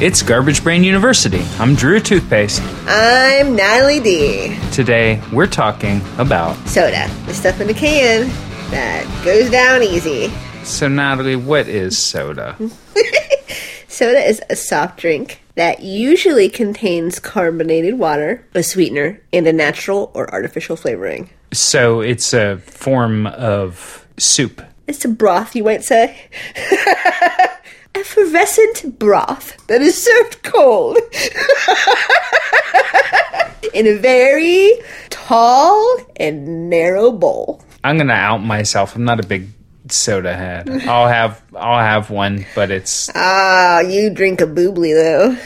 It's Garbage Brain University. I'm Drew Toothpaste. I'm Natalie Dee Today, we're talking about. Soda, the stuff in the can that goes down easy. So, Natalie, what is soda? Soda is a soft drink that usually contains carbonated water, a sweetener, and a natural or artificial flavoring. So, it's a form of soup. It's a broth, you might say. Effervescent broth that is served cold in a very tall and narrow bowl. I'm gonna out myself. I'm not a big soda head. I'll have I'll have one, but it's Ah, you drink a boobly though.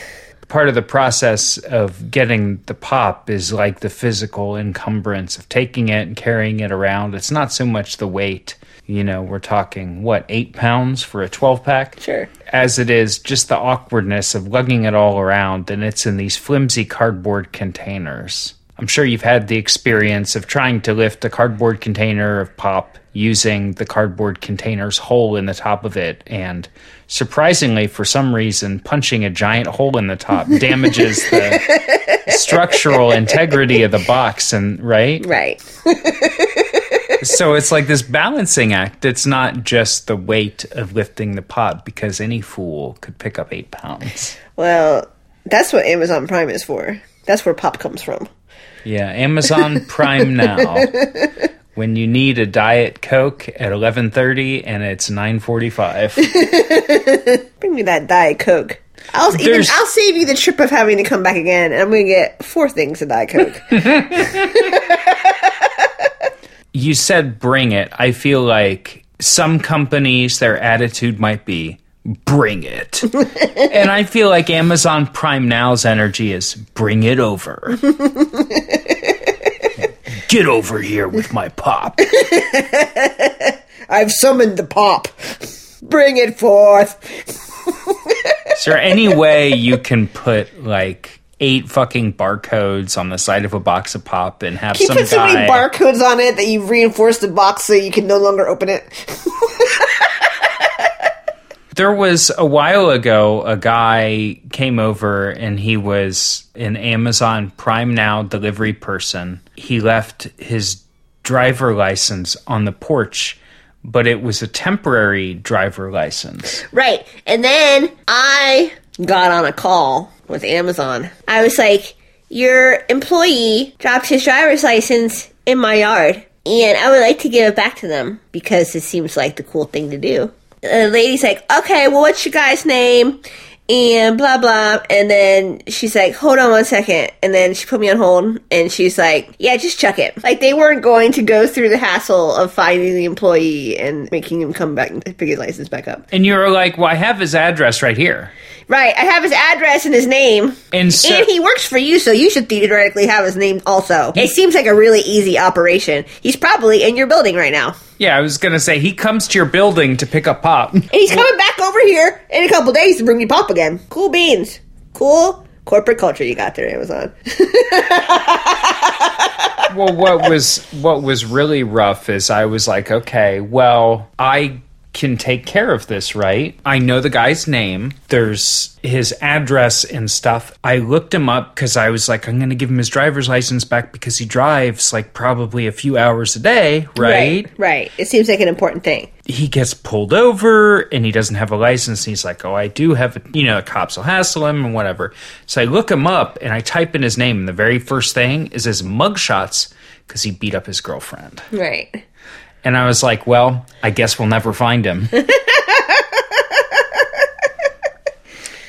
part of the process of getting the pop is like the physical encumbrance of taking it and carrying it around. It's not so much the weight. You know, we're talking what eight pounds for a twelve pack. Sure. as it is just the awkwardness of lugging it all around and it's in these flimsy cardboard containers. I'm sure you've had the experience of trying to lift a cardboard container of pop using the cardboard container's hole in the top of it and surprisingly for some reason punching a giant hole in the top damages the structural integrity of the box and right Right. so it's like this balancing act. It's not just the weight of lifting the pot because any fool could pick up eight pounds. Well, that's what Amazon Prime is for. That's where pop comes from. Yeah, Amazon Prime now. When you need a diet coke at eleven thirty and it's nine forty five. Bring me that Diet Coke. I'll even, I'll save you the trip of having to come back again, and I'm going to get four things of Diet Coke. You said bring it. I feel like some companies their attitude might be bring it. and I feel like Amazon Prime Now's energy is bring it over. Get over here with my pop. I've summoned the pop. Bring it forth. Is there any way you can put like eight fucking barcodes on the side of a box of pop and have You some put so many barcodes on it that you've reinforced the box so you can no longer open it. there was a while ago a guy came over and he was an Amazon Prime Now delivery person. He left his driver license on the porch, but it was a temporary driver license. Right. And then I got on a call with Amazon. I was like, Your employee dropped his driver's license in my yard, and I would like to give it back to them because it seems like the cool thing to do. The lady's like, Okay, well, what's your guy's name? And blah blah. And then she's like, Hold on one second. And then she put me on hold and she's like, Yeah, just chuck it. Like they weren't going to go through the hassle of finding the employee and making him come back and pick his license back up. And you were like, "Well, I have his address right here." Right, I have his address and his name. And so and he works for you, so you should theoretically have his name also. It seems like a really easy operation. He's probably in your building right now. Yeah, I was gonna say he comes to your building to pick up pop. And he's coming back over here in a couple days to bring me pop again. Cool beans. Cool corporate culture you got there, Amazon. well, what was what was really rough is I was like, okay, well, I can take care of this, right? I know the guy's name. There's his address and stuff. I looked him up because I was like, I'm going to give him his driver's license back because he drives like probably a few hours a day, right? Right. right. It seems like an important thing. he gets pulled over and he doesn't have a license. And he's like, "Oh, I do have a you know, the cops will hassle him and whatever." So I look him up and I type in his name, and the very first thing is his mugshots because he beat up his girlfriend. Right. And I was like, "Well, I guess we'll never find him."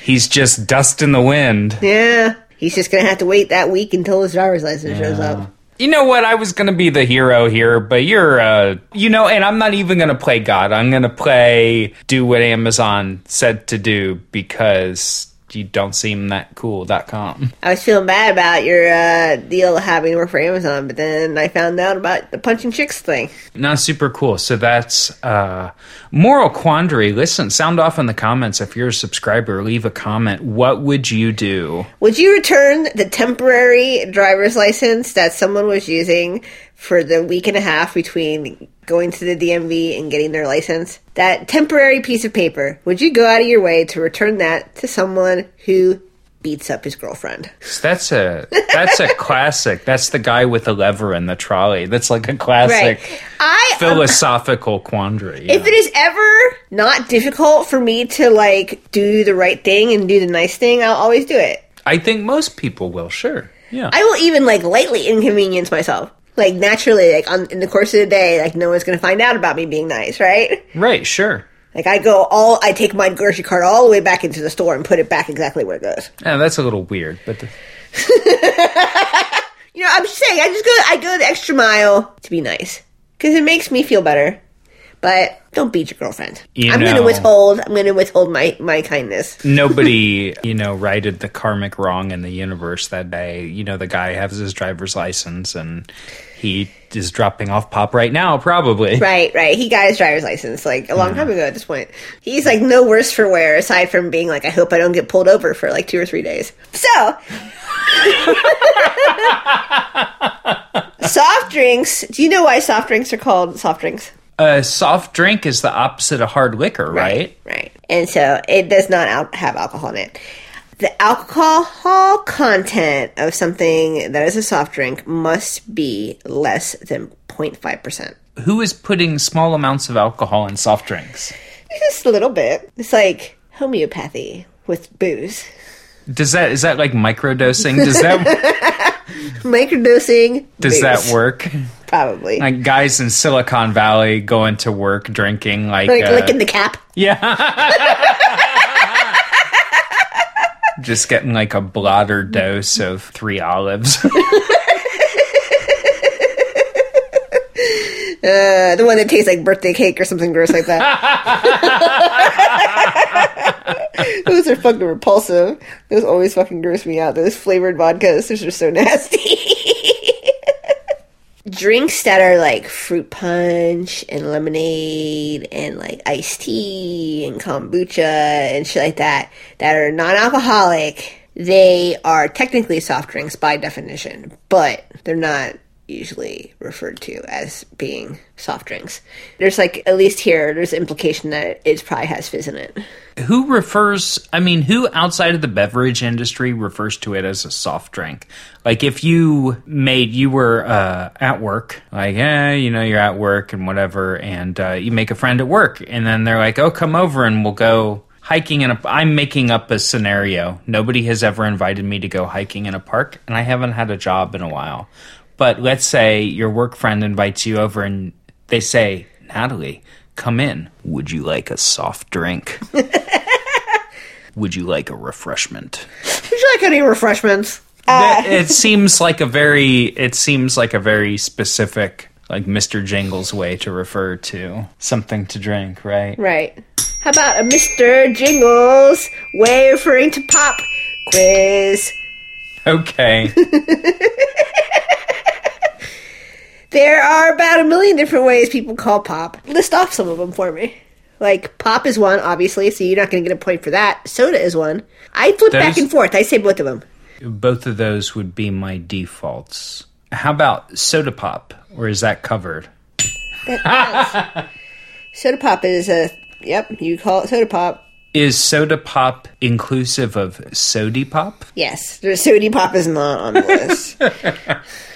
he's just dust in the wind. Yeah. He's just gonna have to wait that week until his driver's license shows up. You know what? I was gonna be the hero here, but you're, uh, you know, and I'm not even gonna play God. I'm gonna play do what Amazon said to do because you don't seem that cool.com. I was feeling bad about your uh, deal having to work for Amazon, but then I found out about the punching chicks thing. Not super cool. So that's uh moral quandary. Listen, sound off in the comments if you're a subscriber. Leave a comment. What would you do? Would you return the temporary driver's license that someone was using for the week and a half between going to the DMV and getting their license, that temporary piece of paper, would you go out of your way to return that to someone who beats up his girlfriend? That's a that's a classic. That's the guy with the lever in the trolley. That's like a classic Right. I um, philosophical quandary. if it is ever not difficult for me to like do the right thing and do the nice thing, I'll always do it. I think most people will. Sure. Yeah. I will even like lightly inconvenience myself. Like naturally, like on in the course of the day, like no one's gonna find out about me being nice, right? right. Sure. Like I go all, I take my grocery cart all the way back into the store and put it back exactly where it goes. Yeah, that's a little weird, but the, You know, I'm just saying, I just go, I go the extra mile to be nice because it makes me feel better. But don't beat your girlfriend. You I'm know- gonna withhold. I'm gonna withhold my my kindness. nobody, you know, righted the karmic wrong in the universe that day. You know, the guy has his driver's license and he is dropping off pop right now, probably. Right, right. He got his driver's license like a long time ago. At this point, he's like no worse for wear aside from being like, I hope I don't get pulled over for like two or three days. So. soft drinks. Do you know why soft drinks are called soft drinks? A soft drink is the opposite of hard liquor, right? Right. And so it does not al- have alcohol in it. The alcohol content of something that is a soft drink must be less than 0.5%. Who is putting small amounts of alcohol in soft drinks? Just a little bit. It's like homeopathy with booze. Does that is that like microdosing? Does that Microdosing. does booze. that work? Probably. Like guys in Silicon Valley going to work drinking like, like uh, licking the cap. Yeah. Just getting like a blotter dose of three olives. Uh, the one that tastes like birthday cake or something gross like that. Those are fucking repulsive. Those always fucking gross me out. Those flavored vodkas, those are so nasty. Drinks that are like fruit punch and lemonade and like iced tea and kombucha and shit like that, that are non alcoholic, they are technically soft drinks by definition, but they're not usually referred to as being soft drinks. There's like, at least here, there's implication that it probably has fizz in it. who refers, I mean, who outside of the beverage industry refers to it as a soft drink? Like if you made, you were uh, at work, like, yeah, you know, you're at work and whatever, and uh, you make a friend at work, and then they're like, oh, come over and we'll go hiking in a I'm making up a scenario. Nobody has ever invited me to go hiking in a park and I haven't had a job in a while. But let's say your work friend invites you over and they say, "Natalie, come in. Would you like a soft drink? Would you like a refreshment?" Would you like any refreshments? Uh, it seems like a very it seems like a very specific like Mr. Jingles way to refer to something to drink, right? Right. How about a Mr. Jingles way of referring to pop quiz? Okay. There are about a million different ways people call pop. List off some of them for me. Like pop is one, obviously, so you're not going to get a point for that. Soda is one. I flip back and forth. I say both of them. Both of those would be my defaults. How about soda pop? Or is that covered? Soda pop is a yep. You call it soda pop. Is soda pop inclusive of sody pop? Yes, soda pop is not on the list.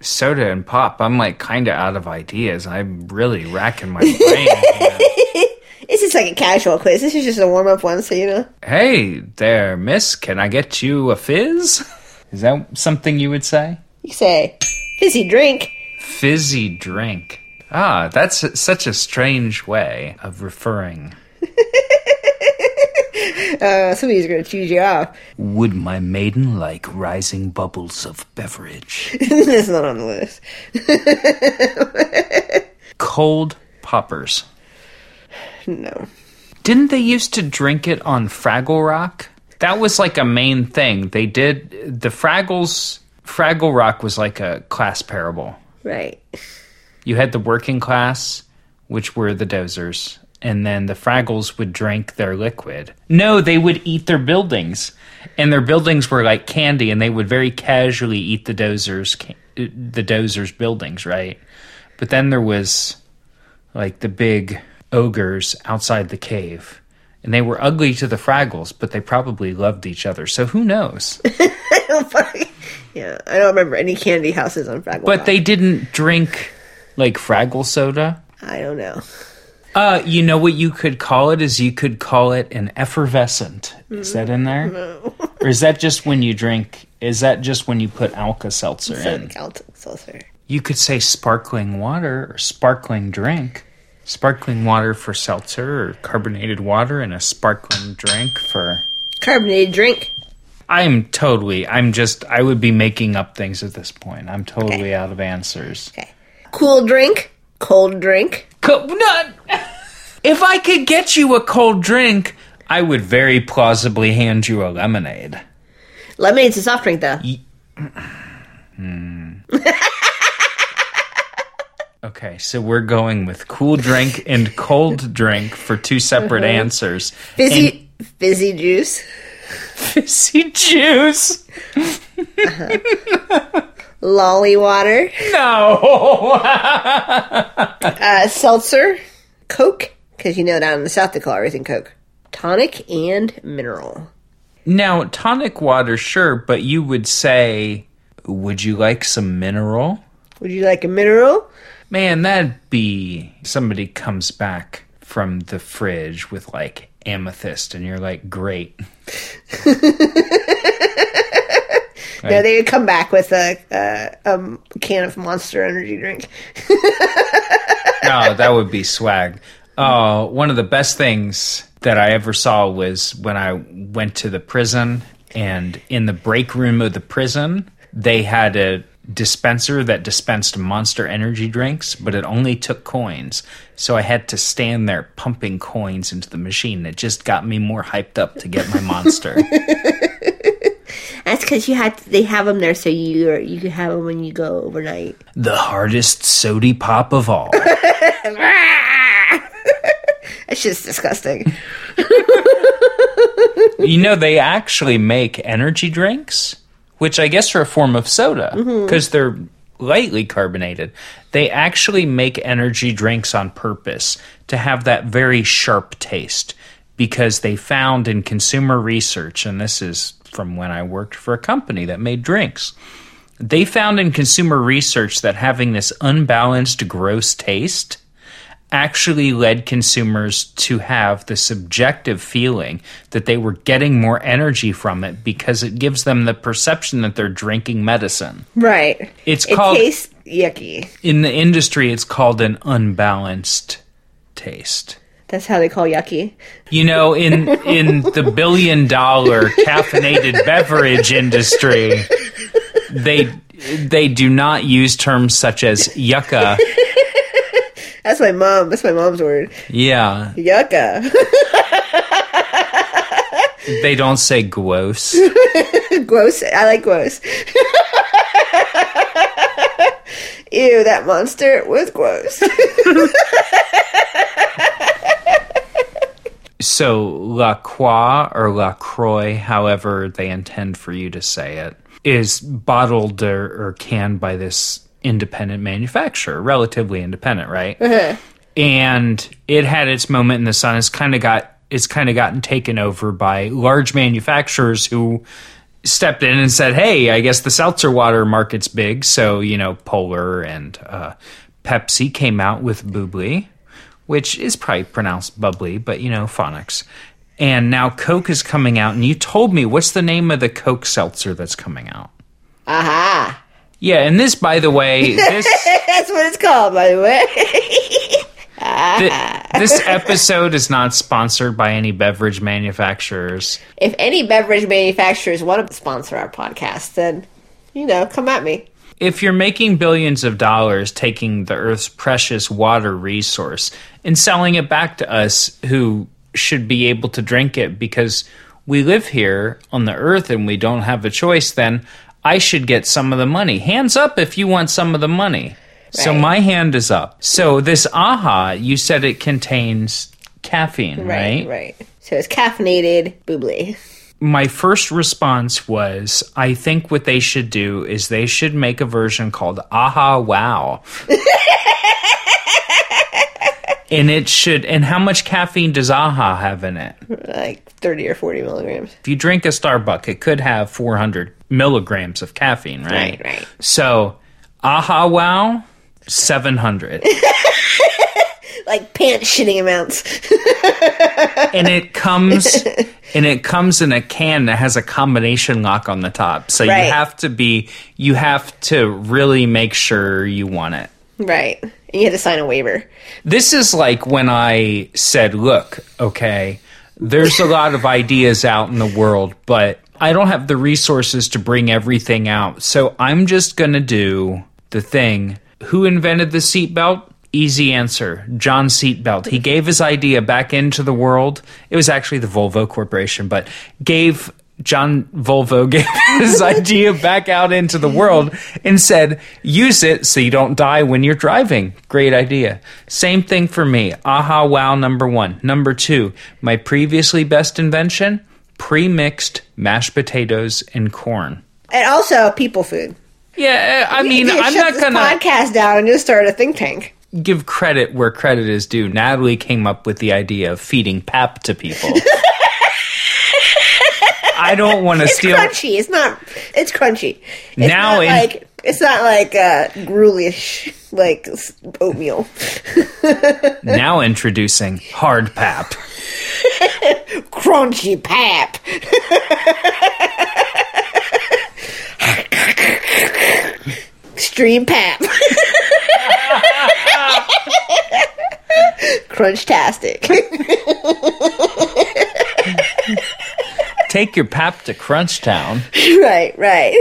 Soda and pop, I'm like kind of out of ideas. I'm really racking my brain. this is like a casual quiz. This is just a warm up one, so you know. hey there, miss, can I get you a fizz? Is that something you would say? You say fizzy drink. Fizzy drink. Ah, that's such a strange way of referring. Uh, somebody's going to choose you off. Would my maiden like rising bubbles of beverage? That's not on the list. Cold poppers. No. Didn't they used to drink it on Fraggle Rock? That was like a main thing. They did the Fraggles. Fraggle Rock was like a class parable. Right. You had the working class, which were the Doozers, and then the Fraggles would drink their liquid. No, they would eat their buildings, and their buildings were like candy, and they would very casually eat the Doozers' the Doozers buildings, right? But then there was like the big ogres outside the cave. And they were ugly to the Fraggles, but they probably loved each other. So who knows? yeah, I don't remember any candy houses on Fraggle. But Rock. they didn't drink like Fraggle soda. I don't know. Uh, you know what you could call it is you could call it an effervescent. Is that in there? No. Or is that just when you drink? Is that just when you put Alka Seltzer in? Celtic Seltzer. You could say sparkling water or sparkling drink. Sparkling water for seltzer or carbonated water and a sparkling drink for. Carbonated drink. I'm totally. I'm just. I would be making up things at this point. I'm totally out of answers. Okay. Cool drink. Cold drink. Co- not, if I could get you a cold drink, I would very plausibly hand you a lemonade. Lemonade's a soft drink, though. Hmm. Okay, so we're going with cool drink and cold drink for two separate uh-huh. answers. Fizzy, fizzy juice. Fizzy juice. Uh-huh. Lolly water. No. Uh, seltzer. Coke. Because you know down in the South they call everything Coke. Tonic and mineral. now, tonic water, sure, but you would say, would you like some mineral? Would you like a mineral? Man, that'd be somebody comes back from the fridge with like amethyst, and you're like, great. No, they would come back with a, a, um, can of Monster Energy drink. oh, that would be swag. Oh, one of the best things that I ever saw was when I went to the prison, and in the break room of the prison, they had a dispenser that dispensed monster energy drinks, but it only took coins. So I had to stand there pumping coins into the machine. It just got me more hyped up to get my monster. That's because you had they have them there so you you can have them when you go overnight. the hardest sody pop of all. That's just disgusting. you know, they actually make energy drinks, which I guess are a form of soda mm-hmm. because they're lightly carbonated. They actually make energy drinks on purpose to have that very sharp taste because they found in consumer research, and this is from when I worked for a company that made drinks. They found in consumer research that having this unbalanced, gross taste actually led consumers to have the subjective feeling that they were getting more energy from it because it gives them the perception that they're drinking medicine. Right. It's it called tastes yucky. in the industry it's called an unbalanced taste. That's how they call yucky. You know, in in the billion dollar caffeinated beverage industry, they they do not use terms such as yucca. That's my mom. That's my mom's word. Yeah, Yucca. they don't say gross. gross. I like gross. Ew, that monster was gross. So La Croix or La Croix, however they intend for you to say it, is bottled or, or canned by this independent manufacturer, relatively independent, right? And it had its moment in the sun. It's kind of got it's kind of gotten taken over by large manufacturers who stepped in and said, "Hey, I guess the seltzer water market's big." So you know, Polar and uh, Pepsi came out with Bubly, which is probably pronounced bubbly, but you know, phonics. And now Coke is coming out, and you told me what's the name of the Coke seltzer that's coming out? Aha. Yeah, and this, by the way, this That's what it's called, by the way. thi- this episode is not sponsored by any beverage manufacturers. if any beverage manufacturers want to sponsor our podcast, then, you know, come at me. If you're making billions of dollars taking the Earth's precious water resource and selling it back to us who should be able to drink it because we live here on the Earth and we don't have a choice, then I should get some of the money. Hands up if you want some of the money. So my hand is up. So this AHA, you said it contains caffeine, right? Right, right. So it's caffeinated boobly. My first response was I think what they should do is they should make a version called Aha Wow. and it should and how much caffeine does Aha have in it? Like 30 or 40 milligrams. If you drink a Starbucks, it could have 400 milligrams of caffeine, right? Right, right. So, Aha Wow, 700. Like pants shitting amounts. and it comes and it comes in a can that has a combination lock on the top. So Right. you have to be you have to really make sure you want it. right. You had to sign a waiver. This is like when I said, "Look, okay, there's a lot of ideas out in the world, but I don't have the resources to bring everything out. So I'm just going to do the thing. Who invented the seatbelt? Easy answer. John Seatbelt. He gave his idea back into the world. It was actually the Volvo Corporation, but gave John Volvo gave his idea back out into the world and said, use it so you don't die when you're driving. Great idea. Same thing for me. Aha wow number one. Number two, my previously best invention, pre-mixed mashed potatoes and corn. And also people food. Yeah, I mean, I'm not gonna podcast down and just start a think tank. Give credit where credit is due. Natalie came up with the idea of feeding pap to people. I don't want to It's steal. crunchy. It's not. It's crunchy. It's Now not in- like it's not like uh, gruelish like oatmeal. Now introducing hard pap. Crunchy pap. Extreme pap. Crunch-tastic. Take your pap to Crunchtown. right, right.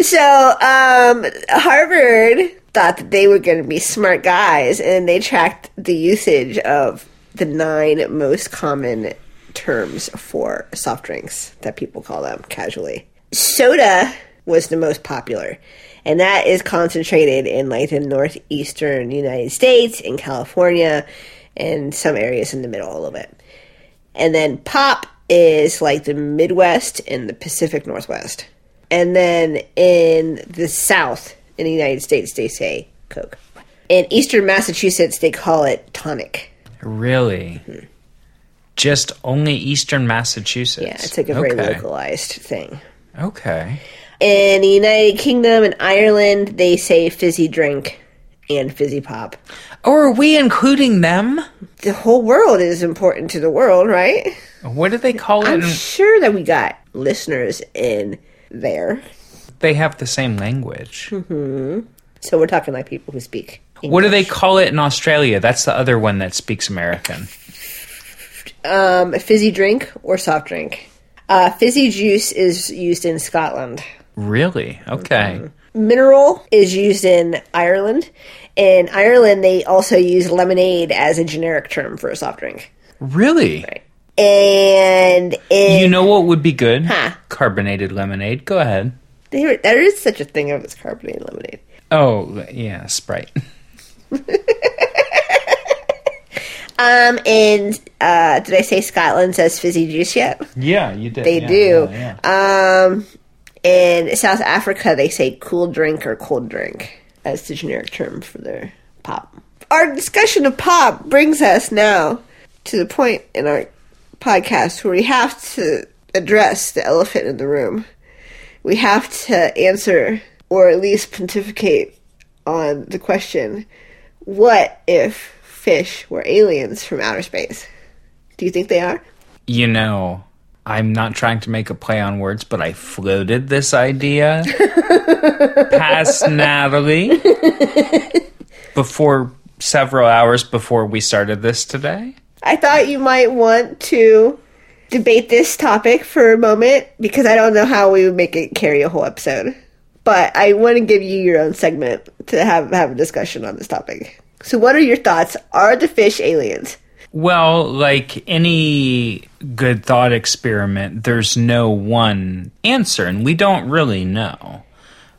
so, um, Harvard thought that they were going to be smart guys, and they tracked the usage of the nine most common terms for soft drinks that people call them casually. Soda was the most popular, and that is concentrated in like the northeastern United States, in California, and some areas in the middle a little bit. And then pop is like the Midwest and the Pacific Northwest. And then in the South, in the United States, they say Coke. In Eastern Massachusetts, they call it tonic. Really? Mm-hmm. Just only Eastern Massachusetts. Yeah, it's like a very okay. localized thing. Okay. In the United Kingdom and Ireland, they say fizzy drink and fizzy pop. Oh, are we including them? The whole world is important to the world, right? What do they call it? I'm in- sure that we got listeners in there. They have the same language. So we're talking like people who speak. What do they call it in Australia? That's the other one that speaks American. Um, fizzy drink or soft drink. Uh, fizzy juice is used in Scotland. Really? Okay. Mineral is used in Ireland. In Ireland, they also use lemonade as a generic term for a soft drink. Really? Right. And in You know what would be good? Huh. Carbonated lemonade. Go ahead. there, there is such a thing as carbonated lemonade. Oh, yeah, Sprite. Um, and uh, did I say Scotland says fizzy juice yet? Yeah, you did. They do. Um, in South Africa, they say cool drink or cold drink as the generic term for their pop. Our discussion of pop brings us now to the point in our podcast where we have to address the elephant in the room. We have to answer, or at least pontificate, on the question what if fish were aliens from outer space? Do you think they are? You know, I'm not trying to make a play on words, but I floated this idea past Natalie before several hours before we started this today. I thought you might want to debate this topic for a moment because I don't know how we would make it carry a whole episode. But I want to give you your own segment to have have a discussion on this topic. So, what are your thoughts? Are the fish aliens? Well, like any good thought experiment, there's no one answer, and we don't really know.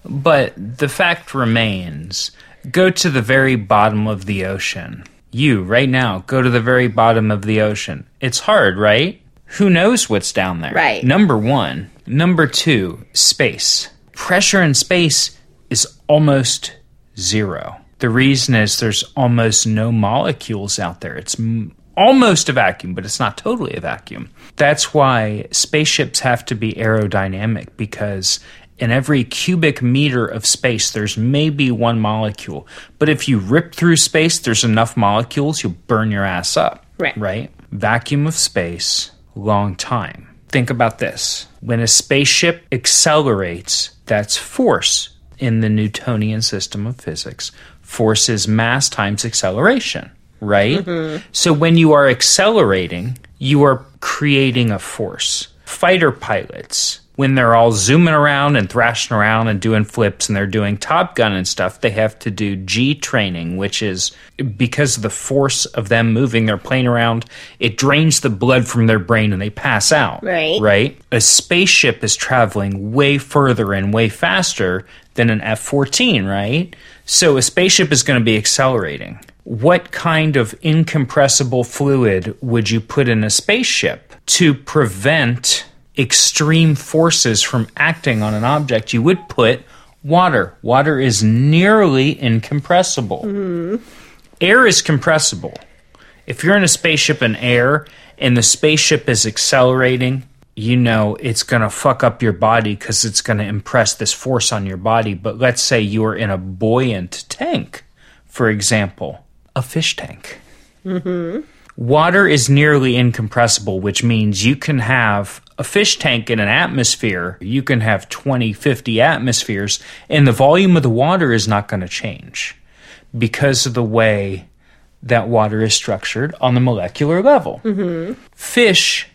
But the fact remains go to the very bottom of the ocean. You, right now, go to the very bottom of the ocean. It's hard, right? Who knows what's down there? Right. Number one. Number two, space. Pressure in space is almost zero. The reason is there's almost no molecules out there. It's m- almost a vacuum, but it's not totally a vacuum. That's why spaceships have to be aerodynamic because in every cubic meter of space, there's maybe one molecule. But if you rip through space, there's enough molecules, you'll burn your ass up. Right. Right? Vacuum of space, long time. Think about this. When a spaceship accelerates, that's force in the Newtonian system of physics. Force is mass times acceleration, right? Mm-hmm. So when you are accelerating, you are creating a force. Fighter pilots, when they're all zooming around and thrashing around and doing flips and they're doing Top Gun and stuff, they have to do G training, which is because of the force of them moving, their plane around, it drains the blood from their brain and they pass out. Right. Right? A spaceship is traveling way further and way faster than an F 14, right? So a spaceship is going to be accelerating. What kind of incompressible fluid would you put in a spaceship to prevent extreme forces from acting on an object? You would put water. Water is nearly incompressible. Mm-hmm. Air is compressible. If you're in a spaceship in air and the spaceship is accelerating, you know it's going to fuck up your body because it's going to impress this force on your body. But let's say you are in a buoyant tank, for example, a fish tank. Mm-hmm. Water is nearly incompressible, which means you can have a fish tank in an atmosphere, you can have 20, 50 atmospheres, and the volume of the water is not going to change because of the way that water is structured on the molecular level. Mm-hmm. Fish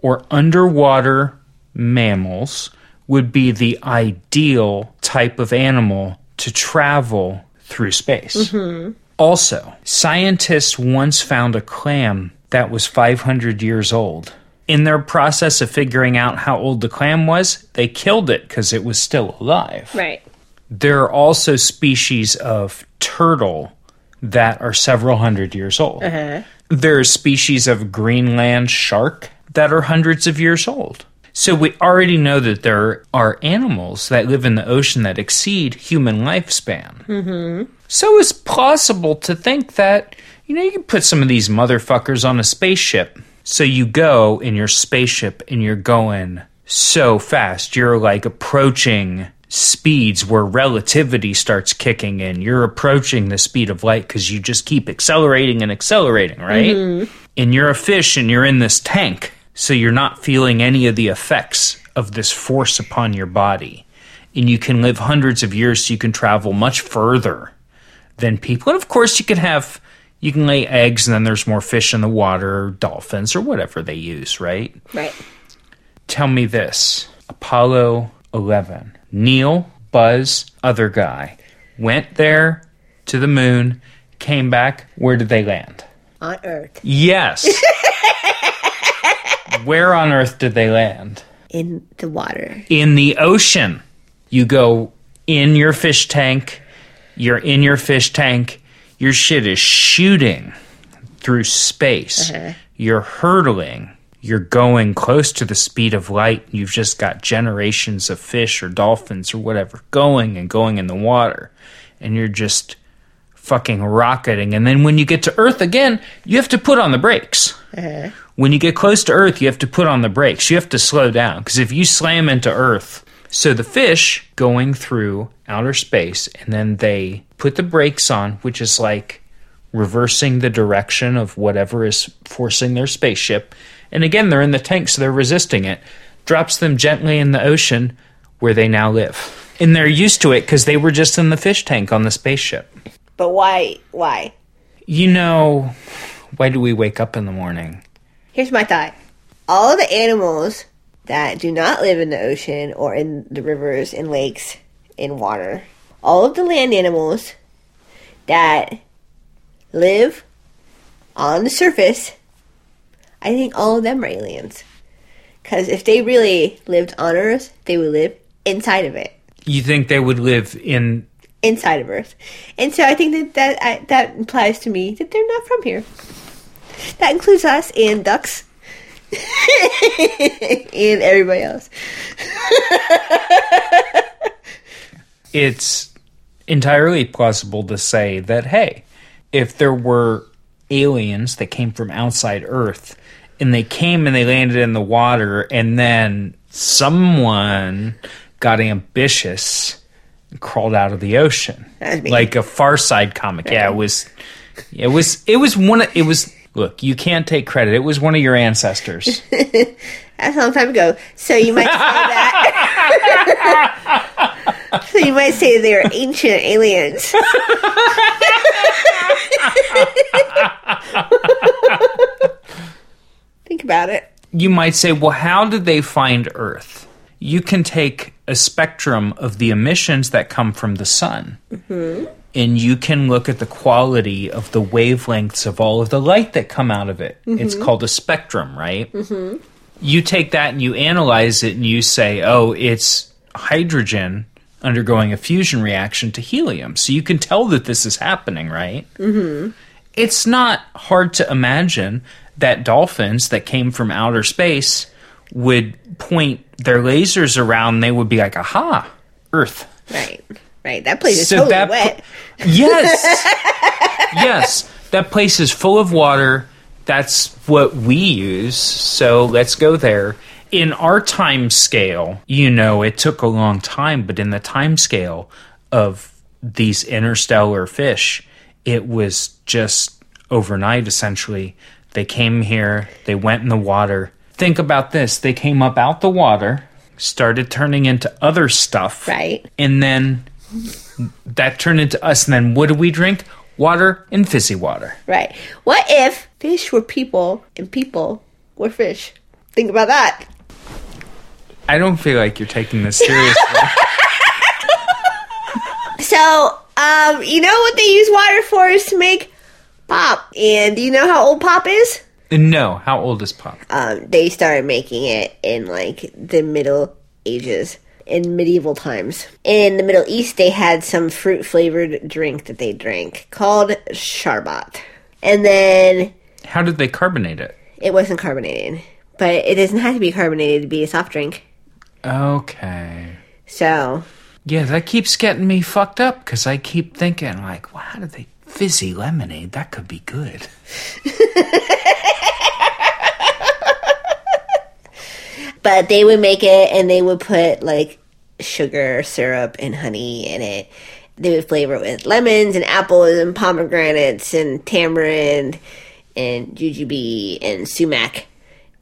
or underwater mammals would be the ideal type of animal to travel through space. Mm-hmm. Also, scientists once found a clam that was 500 years old. In their process of figuring out how old the clam was, they killed it because it was still alive. Right. There are also species of turtle that are several hundred years old. Uh-huh. There are species of Greenland shark that are hundreds of years old. So we already know that there are animals that live in the ocean that exceed human lifespan. Mm-hmm. So it's plausible to think that, you know, you can put some of these motherfuckers on a spaceship. So you go in your spaceship and you're going so fast. You're like approaching speeds where relativity starts kicking in. You're approaching the speed of light because you just keep accelerating and accelerating, right? And you're a fish and you're in this tank. So you're not feeling any of the effects of this force upon your body. And you can live hundreds of years, so you can travel much further than people. And of course, you can have, you can lay eggs and then there's more fish in the water, dolphins, or whatever they use, right? Right. Tell me this Apollo 11. Neil, Buzz, other guy went there to the moon, came back. Where did they land? On Earth. Yes. Where on earth did they land? In the water. In the ocean. You go in your fish tank, you're in your fish tank, your shit is shooting through space. Uh-huh. You're hurtling. You're going close to the speed of light. You've just got generations of fish or dolphins or whatever going and going in the water. And you're just fucking rocketing. And then when you get to Earth again, you have to put on the brakes. Uh-huh. When you get close to Earth, you have to put on the brakes. You have to slow down because if you slam into Earth, so the fish going through outer space and then they put the brakes on, which is like reversing the direction of whatever is forcing their spaceship. And again, they're in the tank, so they're resisting it. Drops them gently in the ocean where they now live. And they're used to it because they were just in the fish tank on the spaceship. But why? Why? You know, why do we wake up in the morning? Here's my thought. All of the animals that do not live in the ocean or in the rivers and lakes in water, all of the land animals that live on the surface, I think all of them are aliens. Because if they really lived on Earth, they would live inside of it. You think they would live in Inside of Earth. And so I think that that, I, that implies to me that they're not from here. That includes us and ducks and everybody else. it's entirely plausible to say that, hey, if there were aliens that came from outside Earth and they came and they landed in the water and then someone got ambitious and crawled out of the ocean. Like a Far Side comic. Yeah, it was it was it was one of it was look, you can't take credit. It was one of your ancestors. That's a long time ago. So you might say that. so you might say they're ancient aliens. Think about it. you might say, well, how did they find Earth? You can take a spectrum of the emissions that come from the sun, mm-hmm. And you can look at the quality of the wavelengths of all of the light that come out of it. It's mm-hmm. called a spectrum, right? Mm-hmm. You take that and you analyze it, and you say, oh, it's hydrogen undergoing a fusion reaction to helium. So you can tell that this is happening, right? Mm-hmm. it's not hard to imagine that dolphins that came from outer space would point their lasers around they would be like aha earth Right. Right. That place is So totally that pl- wet. yes yes that place is full of water that's what we use so let's go there in our time scale you know it took a long time but in the time scale of these interstellar fish it was just overnight essentially they came here they went in the water think about this they came up out the water started turning into other stuff Right. and then that turned into us and then what do we drink water and fizzy water Right. What if fish were people and people were fish? Think about that. i don't feel like you're taking this seriously So, um, you know what they use water for is to make pop. And do you know how old pop is? no how old is pop Um, they started making it in like the Middle Ages, in medieval times. In the Middle East, they had some fruit flavored drink that they drank called sharbat. And then how did they carbonate it it wasn't carbonated, but it doesn't have to be carbonated to be a soft drink. okay So, yeah that keeps getting me fucked up because i keep thinking like well, how did they fizzy lemonade that could be good but they would make it and they would put like sugar syrup and honey in it. They would flavor it with lemons and apples and pomegranates and tamarind and jujube and sumac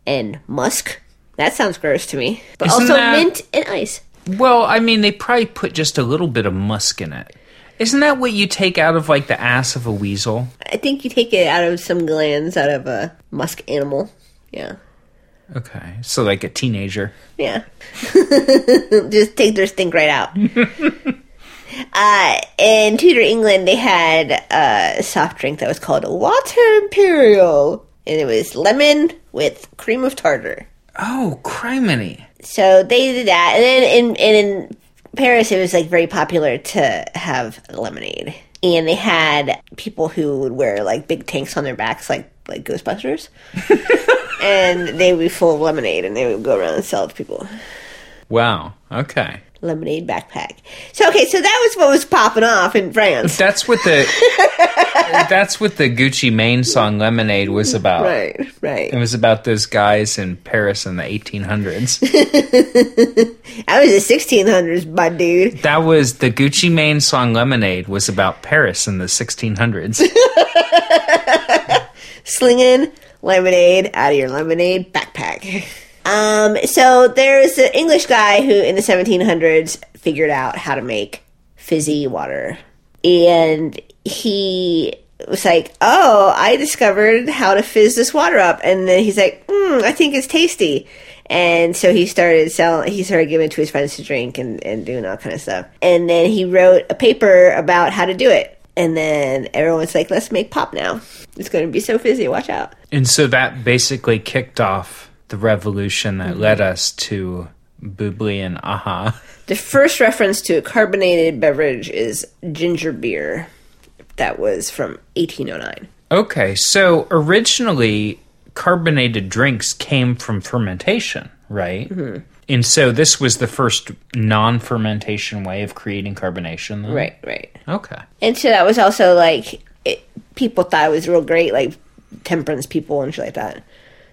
and musk. That sounds gross to me. But Isn't also that- mint and ice. Well i mean they probably put just a little bit of musk in it. Isn't that what you take out of like the ass of a weasel? I think you take it out of some glands out of a musk animal. Yeah okay so like a teenager Yeah. Just take their stink right out. uh, in Tudor England, they had a soft drink that was called Water Imperial. And it was lemon with cream of tartar. oh criminy So they did that. And then in, and in Paris, it was like very popular to have lemonade. And they had people who would wear like big tanks on their backs, like like Ghostbusters. and they would be full of lemonade and they would go around and sell it to people. Wow. Okay. lemonade backpack. So okay, so that was what was popping off in France. That's what the that's what the Gucci Mane song "Lemonade" was about. Right, right. It was about those guys in Paris in the 1800s. I was the 1600s, my dude. that was the Gucci Mane song "Lemonade" was about Paris in the 1600s. Slinging lemonade out of your lemonade backpack. Um, so there's an English guy who in the 1700s figured out how to make fizzy water. And he was like, Oh, I discovered how to fizz this water up. And then he's like, mm, I think it's tasty. And so he started selling, he started giving it to his friends to drink and, and doing all kind of stuff. And then he wrote a paper about how to do it. And then everyone's like, let's make pop now. It's going to be so fizzy. Watch out. and so that basically kicked off the revolution that mm-hmm. led us to Bubly and Aha. The first reference to a carbonated beverage is ginger beer. That was from 1809. Okay, so originally carbonated drinks came from fermentation, right? Mm-hmm. And so this was the first non fermentation way of creating carbonation. Then? Right, right. Okay. And so that was also like it, people thought it was real great, like temperance people and shit like that.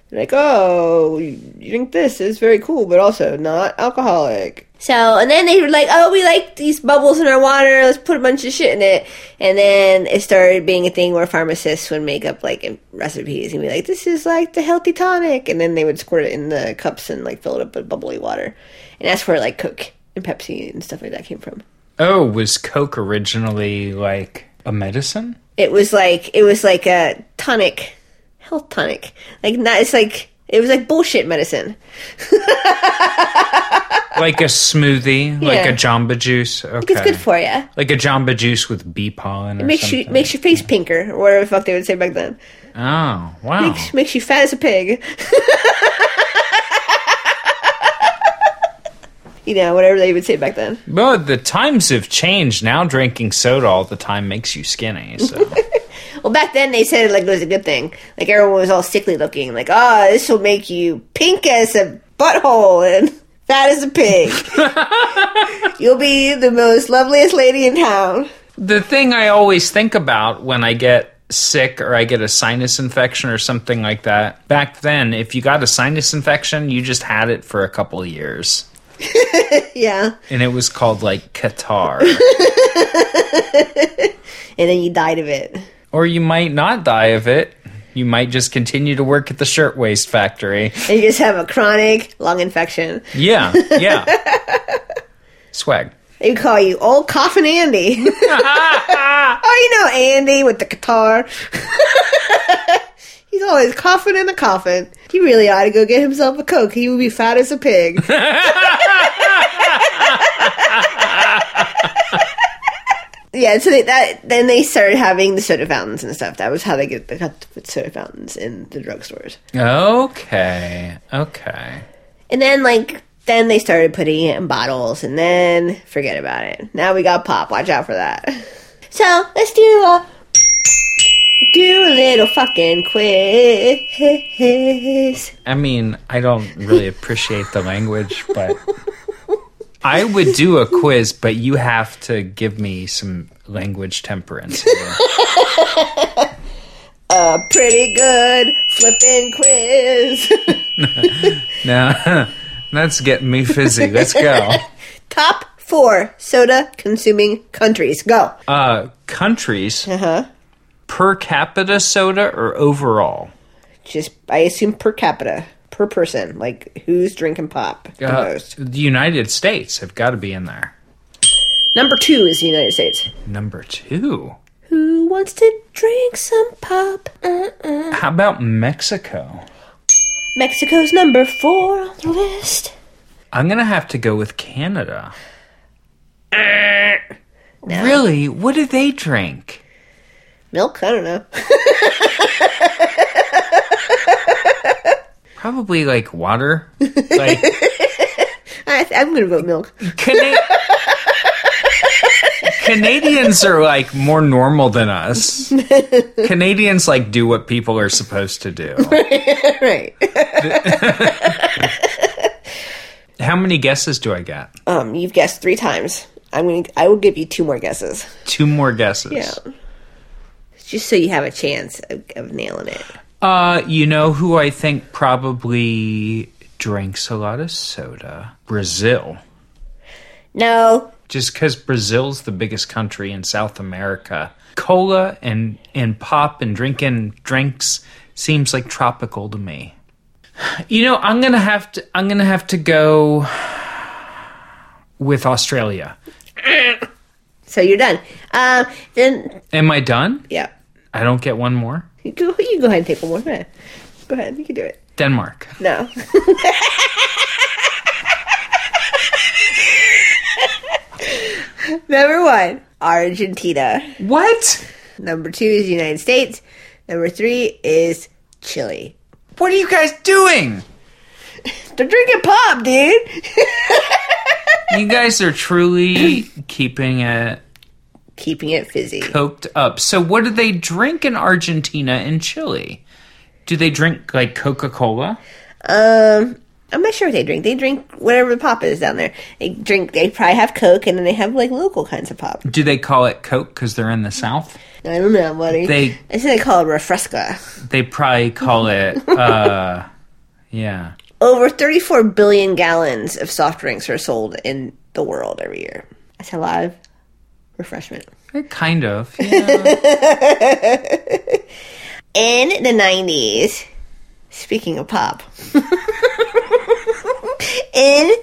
They're like, oh, you drink this it's very cool, but also not alcoholic. So, and then they were like, oh, we like these bubbles in our water. Let's put a bunch of shit in it. And then it started being a thing where pharmacists would make up like recipes and be like, this is like the healthy tonic. And then they would squirt it in the cups and like fill it up with bubbly water. And that's where like Coke and Pepsi and stuff like that came from. Oh, was Coke originally like a medicine? it was like it was like a tonic, health tonic. Like not it's like it was like bullshit medicine. Like a smoothie, like a Jamba Juice. Okay. It's good for you. like a Jamba Juice with bee pollen. Or Makes something. you makes your face pinker or whatever the fuck they would say back then. Oh wow! Makes, makes you fat as a pig. you know whatever they would say back then. Well, the times have changed. Now drinking soda all the time makes you skinny. So Well, back then they said it like it was a good thing. Like everyone was all sickly looking. Like, oh, this will make you pink as a butthole and fat as a pig. You'll be the most loveliest lady in town. the thing I always think about when I get sick or I get a sinus infection or something like that. Back then, if you got a sinus infection, you just had it for a couple of years. Yeah. And it was called like catarrh. And then you died of it. or you might not die of it. You might just continue to work at the shirtwaist factory. And you just have a chronic lung infection. Yeah, yeah. Swag. They call you Old Coffin Andy. oh, you know Andy with the guitar. He's always coughing in the coffin. He really ought to go get himself a Coke. He would be fat as a pig. Yeah, so they, that then they started having the soda fountains and stuff. That was how they get the got to put soda fountains in the drugstores. Okay, okay. And then like then they started putting it in bottles and then forget about it. Now we got pop. Watch out for that. So let's do a do a little fucking quiz. I mean, I don't really appreciate the language, but I would do a quiz, but you have to give me some language temperance. A pretty good flipping quiz. now, that's getting me fizzy. Let's go. Top four soda consuming countries. Go. Uh, countries Uh huh. per capita soda or overall? Just I assume per capita. Per person, like who's drinking pop the Uh, most? the United States have got to be in there. Number two is the United States. Number two. Who wants to drink some pop? Uh-uh. How about Mexico? Mexico's number four on the list. I'm gonna have to go with Canada. Really? What do they drink? Milk? I don't know. Probably like water. Like I, I'm gonna vote milk. Cana- Canadians are like more normal than us. Canadians like do what people are supposed to do. right. How many guesses do I get? Um, you've guessed three times. I'm gonna. I will give you two more guesses. Two more guesses. Yeah. Just so you have a chance of, of nailing it. Uh, you know who I think probably drinks a lot of soda? Brazil. No. Just because Brazil's the biggest country in South America. Cola and, and pop and drinking drinks seems like tropical to me. You know, I'm gonna have to I'm gonna have to go with Australia. So you're done. Um. Then Am I done? yeah. I don't get one more? You go. You can go ahead and take one more. Go ahead. Go ahead. You can do it. Denmark. No. Number one, Argentina. What? Number two is United States. Number three is Chile. What are you guys doing? They're drinking pop, dude. You guys are truly keeping it Keeping it fizzy. coked up. So what do they drink in Argentina and Chile? Do they drink like Coca Cola? Um, I'm not sure what they drink. They drink whatever the pop is down there. They drink. They probably have Coke, and then they have like local kinds of pop. Do they call it Coke because they're in the South? I don't know, buddy. They I say they call it Refresca. they probably call it. uh Yeah. Over 34 billion gallons of soft drinks are sold in the world every year. That's a lot of refreshment. Eh, Kind of. Yeah. In the 90s, speaking of pop, in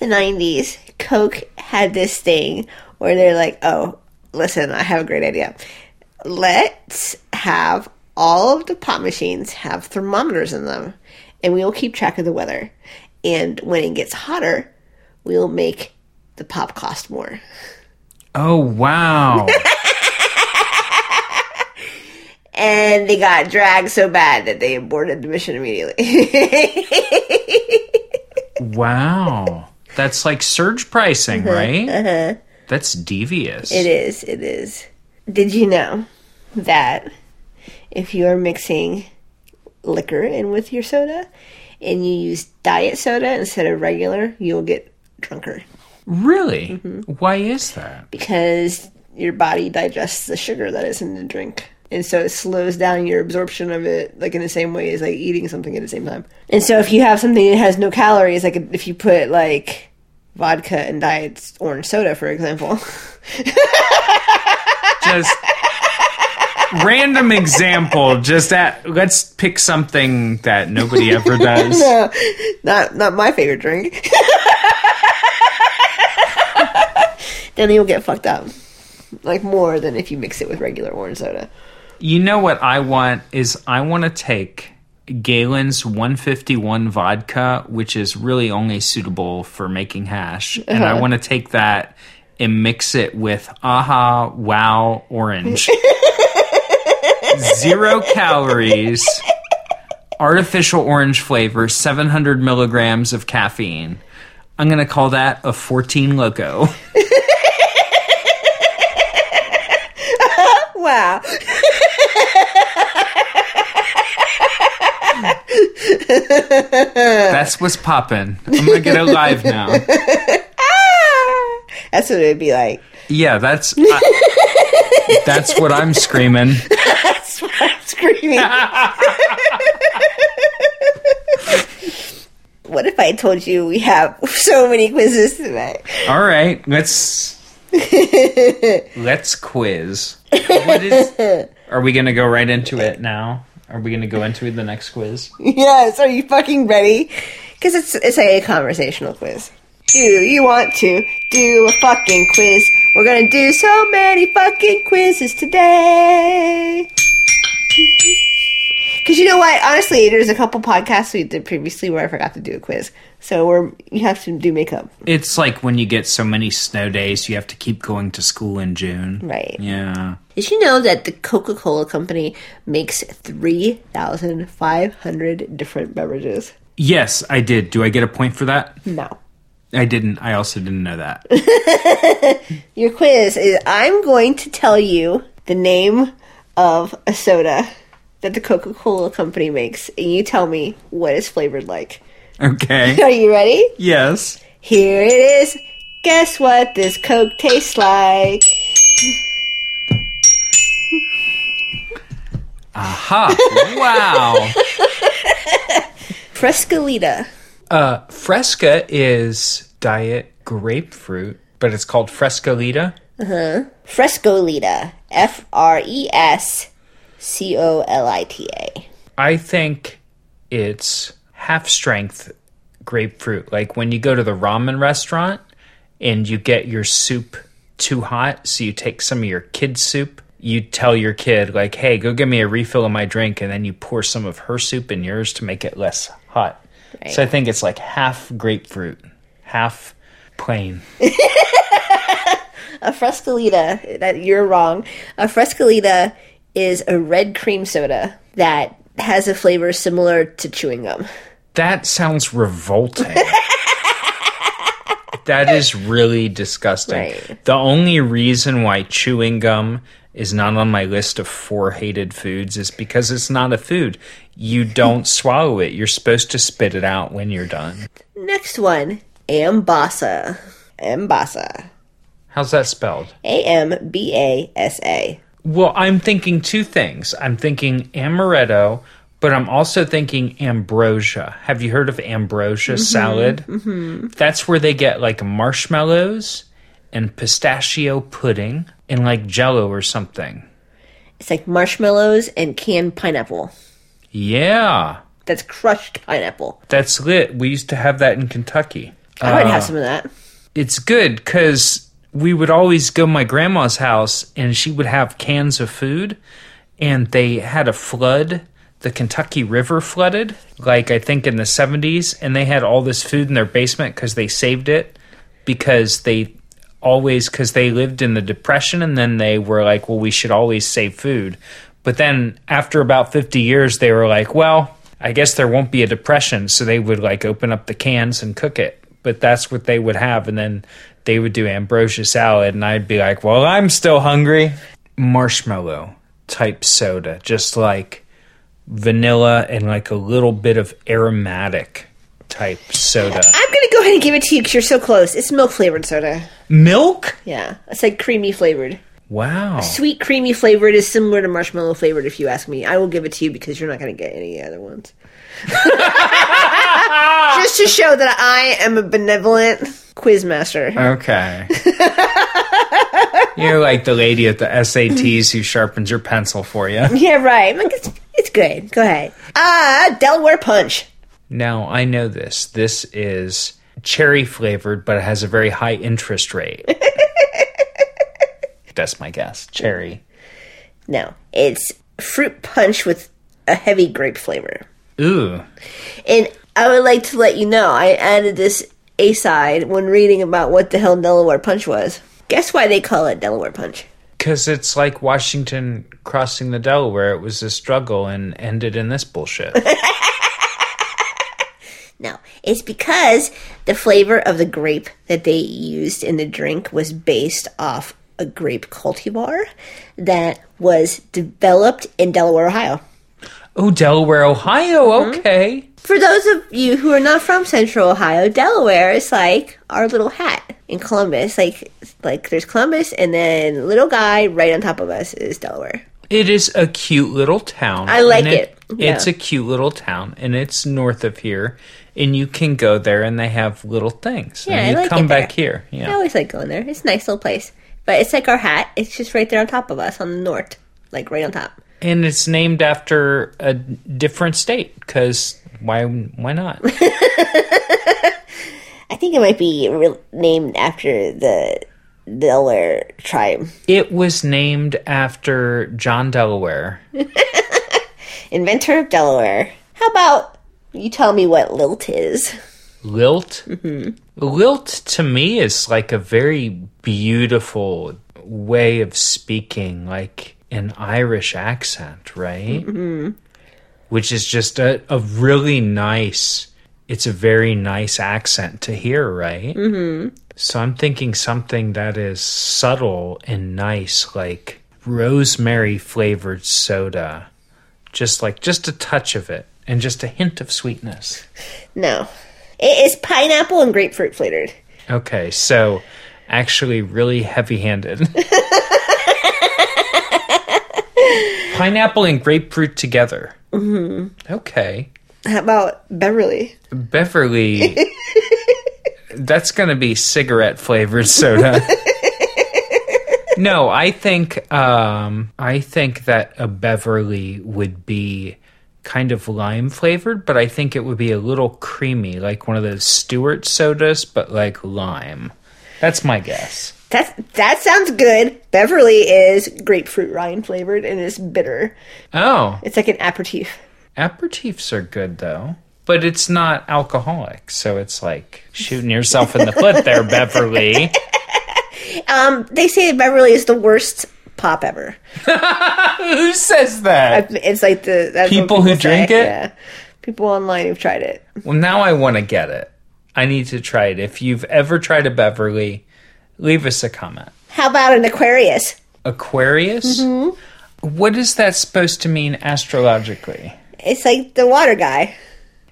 the 90s, Coke had this thing where they're like, oh, listen, I have a great idea. Let's have all of the pop machines have thermometers in them, and we'll keep track of the weather. And when it gets hotter, we'll make the pop cost more. oh wow. And they got dragged so bad that they aborted the mission immediately. Wow. That's like surge pricing, uh-huh, right? Uh-huh. That's devious. It is. It is. Did you know that if you are mixing liquor in with your soda and you use diet soda instead of regular, you'll get drunker Really? Mm-hmm. Why is that? because your body digests the sugar that is in the drink. And so it slows down your absorption of it, like in the same way as like eating something at the same time. And so if you have something that has no calories, like if you put like vodka and diet orange soda, for example, Just random example. Just that. Let's pick something that nobody ever does. no, not not my favorite drink. then you'll get fucked up, like more than if you mix it with regular orange soda. You know what I want is I want to take Galen's 151 vodka, which is really only suitable for making hash, and I uh-huh. want to take that and mix it with Aha Wow Orange. Zero calories, artificial orange flavor, 700 milligrams of caffeine. I'm going to call that a 14 Loco. Wow. That's what's poppin'. I'm going to get it live now. Ah. That's what it'd be like. Yeah, that's I, that's what I'm screaming. That's what I'm screaming. what if I told you we have so many quizzes today? All right, let's let's quiz. What is? Are we gonna go right into it now? Are we gonna go into the next quiz? Yes, are you fucking ready? Because it's it's a conversational quiz. Do you want to do a fucking quiz? We're gonna do so many fucking quizzes today. Because you know what? Honestly, there's a couple podcasts we did previously where I forgot to do a quiz. So we're you have to do makeup, It's like when you get so many snow days, you have to keep going to school in June. right? Yeah. Did you know that the Coca Cola Company makes three thousand five hundred different beverages? Yes, I did. Do I get a point for that? No. I didn't. I also didn't know that. Your quiz is I'm going to tell you the name of a soda that the Coca Cola Company makes, and you tell me what it's flavored like. Okay. Are you ready? Yes. Here it is. Guess what this Coke tastes like? Aha. Wow. Frescolita. Uh, Fresca is diet grapefruit, but it's called Frescolita. Uh-huh. Frescolita. F R E S C O L I T A. I think it's half strength grapefruit. Like when you go to the ramen restaurant and you get your soup too hot, so you take some of your kid's soup. You tell your kid, like, hey, go get me a refill of my drink, and then you pour some of her soup in yours to make it less hot. So I think it's like half grapefruit, half plain. A Frescolita, that you're wrong. A Frescolita is a red cream soda that has a flavor similar to chewing gum. That sounds revolting. that is really disgusting. Right. The only reason why chewing gum is not on my list of four hated foods is because it's not a food. you don't swallow it. You're supposed to spit it out when you're done. Next one, Ambasa. Ambasa. How's that spelled? A M B A S A. Well, I'm thinking two things. I'm thinking amaretto, but I'm also thinking ambrosia. Have you heard of ambrosia salad? Mm-hmm. That's where they get like marshmallows and pistachio pudding and like jello or something. It's like marshmallows and canned pineapple. Yeah, That's crushed pineapple. that's lit. We used to have that in Kentucky. I would Uh, have some of that. it's good because we would always go my grandma's house and she would have cans of food and they had a flood. The kentucky river flooded like i think in the 70s and they had all this food in their basement because they saved it because they always because they lived in the depression and then they were like well we should always save food. But then after about 50 years they were like well i guess there won't be a depression. So they would like open up the cans and cook it. But that's what they would have. And then they would do ambrosia salad and i'd be like well i'm still hungry marshmallow type soda just like vanilla and like a little bit of aromatic type soda I'm gonna go ahead and give it to you because you're so close. It's milk flavored soda. milk Yeah, it's like creamy flavored. wow Sweet creamy flavored is similar to marshmallow flavored. If you ask me, I will give it to you because you're not gonna get any other ones. Just to show that I am a benevolent quiz master. Okay. You're like the lady at the SATs who sharpens your pencil for you. Yeah, right. Like, it's, it's good. Go ahead. Ah, Delaware Punch. Now, I know this. This is cherry flavored, but it has a very high interest rate. That's my guess. Cherry. No, it's fruit punch with a heavy grape flavor. Ooh. And I would like to let you know, I added this A side when reading about what the hell Delaware Punch was. Guess why they call it Delaware Punch? Because it's like Washington crossing the Delaware. It was a struggle and ended in this bullshit. No, it's because the flavor of the grape that they used in the drink was based off a grape cultivar that was developed in Delaware, Ohio. Oh, Delaware, Ohio. Mm-hmm. Okay. For those of you who are not from Central Ohio, Delaware is like our little hat in Columbus. Like, like there's Columbus, and then little guy right on top of us is Delaware. It is a cute little town. I like and it. It's a cute little town, and it's north of here, and you can go there, and they have little things. Yeah, and I you like come it there. back here. I always like going there. It's a nice little place, but it's like our hat. It's just right there on top of us on the north, like right on top. And it's named after a different state because why? Why not? I think it might be re- named after the Delaware tribe, it was named after John Delaware. inventor of Delaware. How about you tell me what lilt is? Lilt. Mm-hmm. Lilt to me is like a very beautiful way of speaking, like an Irish accent, right? Mm-hmm. Which is just a, a really nice. It's a very nice accent to hear, right? Mm-hmm. So I'm thinking something that is subtle and nice, like rosemary flavored soda, just like just a touch of it, and just a hint of sweetness. No, it is pineapple and grapefruit flavored. Okay, so actually really heavy handed. Pineapple and grapefruit together. Mm-hmm. Okay. How about Beverly? Beverly. that's going to be cigarette flavored soda. no, I think um, I think that a Beverly would be kind of lime flavored, but I think it would be a little creamy, like one of those Stewart sodas, but like lime. That's my guess. That that sounds good. Beverly is grapefruit rind flavored and it's bitter. Oh, It's like an aperitif. aperitifs are good though, but it's not alcoholic, so it's like shooting yourself in the foot there, Beverly. Um, they say Beverly is the worst pop ever. Who says that? It's like the what People who drink it? Yeah, people online who've tried it. Well, now I want to get it. I need to try it. If you've ever tried a Beverly, leave us a comment. How about an Aquarius? Aquarius? Mm-hmm. What is that supposed to mean astrologically? It's like the water guy.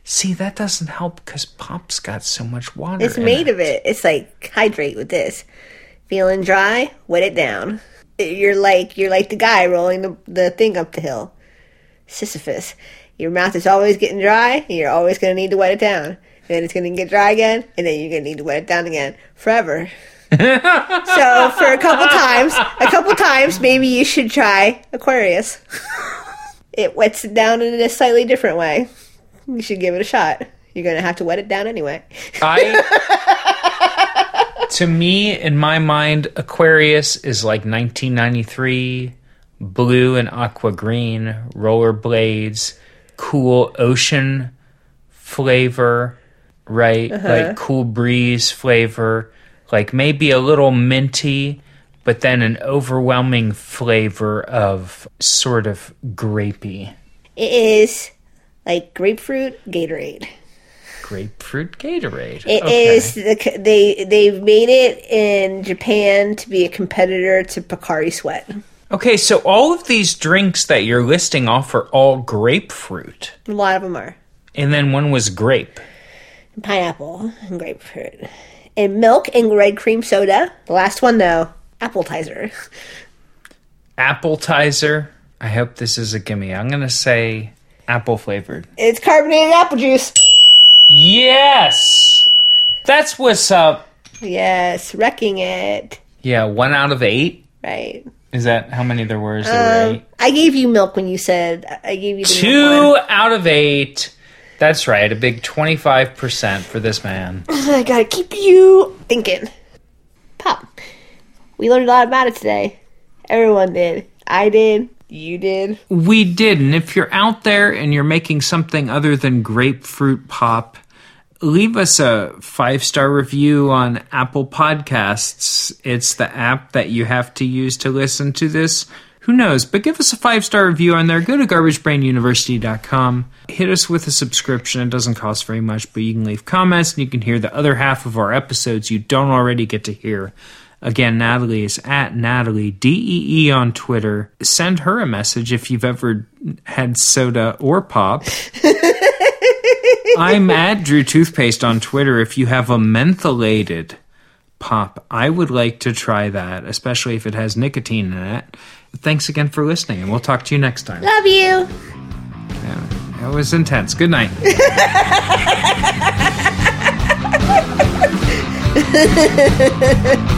See, that doesn't help because Pop's got so much water. It's made it. of it. It's like hydrate with this. Feeling dry? Wet it down. You're like you're like the guy rolling the, the thing up the hill. Sisyphus. Your mouth is always getting dry, and you're always gonna need to wet it down. Then it's gonna get dry again, and then you're gonna need to wet it down again forever. So for a couple times, a couple times, maybe you should try Aquarius. it wets it down in a slightly different way. You should give it a shot. You're gonna have to wet it down anyway. I, to me, in my mind, Aquarius is like 1993, blue and aqua green, rollerblades, cool ocean flavor, right? Uh-huh. Like cool breeze flavor, like maybe a little minty, but then an overwhelming flavor of sort of grapey. It is like grapefruit Gatorade. Grapefruit Gatorade. It Okay. is the they they've made it in Japan to be a competitor to Pocari Sweat. Okay, so all of these drinks that you're listing off are all grapefruit. A lot of them are And then one was grape. pineapple and grapefruit, and milk and red cream soda. The last one though, Appletiser. Appletiser. I hope this is a gimme. I'm going to say apple flavored. It's carbonated apple juice. Yes! That's what's up. Yes, wrecking it. Yeah, one out of eight. Right. Is that how many there were? Is there Um, eight? I gave you milk when you said I gave you the milk Two out of eight. That's right, a big 25% for this man. I gotta keep you thinking. Pop. We learned a lot about it today. Everyone did. I did. You did. We did, and if you're out there and you're making something other than grapefruit pop, leave us a five star review on Apple Podcasts. It's the app that you have to use to listen to this. Who knows? But give us a five star review on there. Go to garbagebrainuniversity.com. Hit us with a subscription. It doesn't cost very much, but you can leave comments and you can hear the other half of our episodes you don't already get to hear. Again, Natalie is at Natalie DEE on Twitter. Send her a message if you've ever had soda or pop. I'm at Drew Toothpaste on Twitter. If you have a mentholated pop, I would like to try that, especially if it has nicotine in it. Thanks again for listening, and we'll talk to you next time. Love you. That was intense. Good night.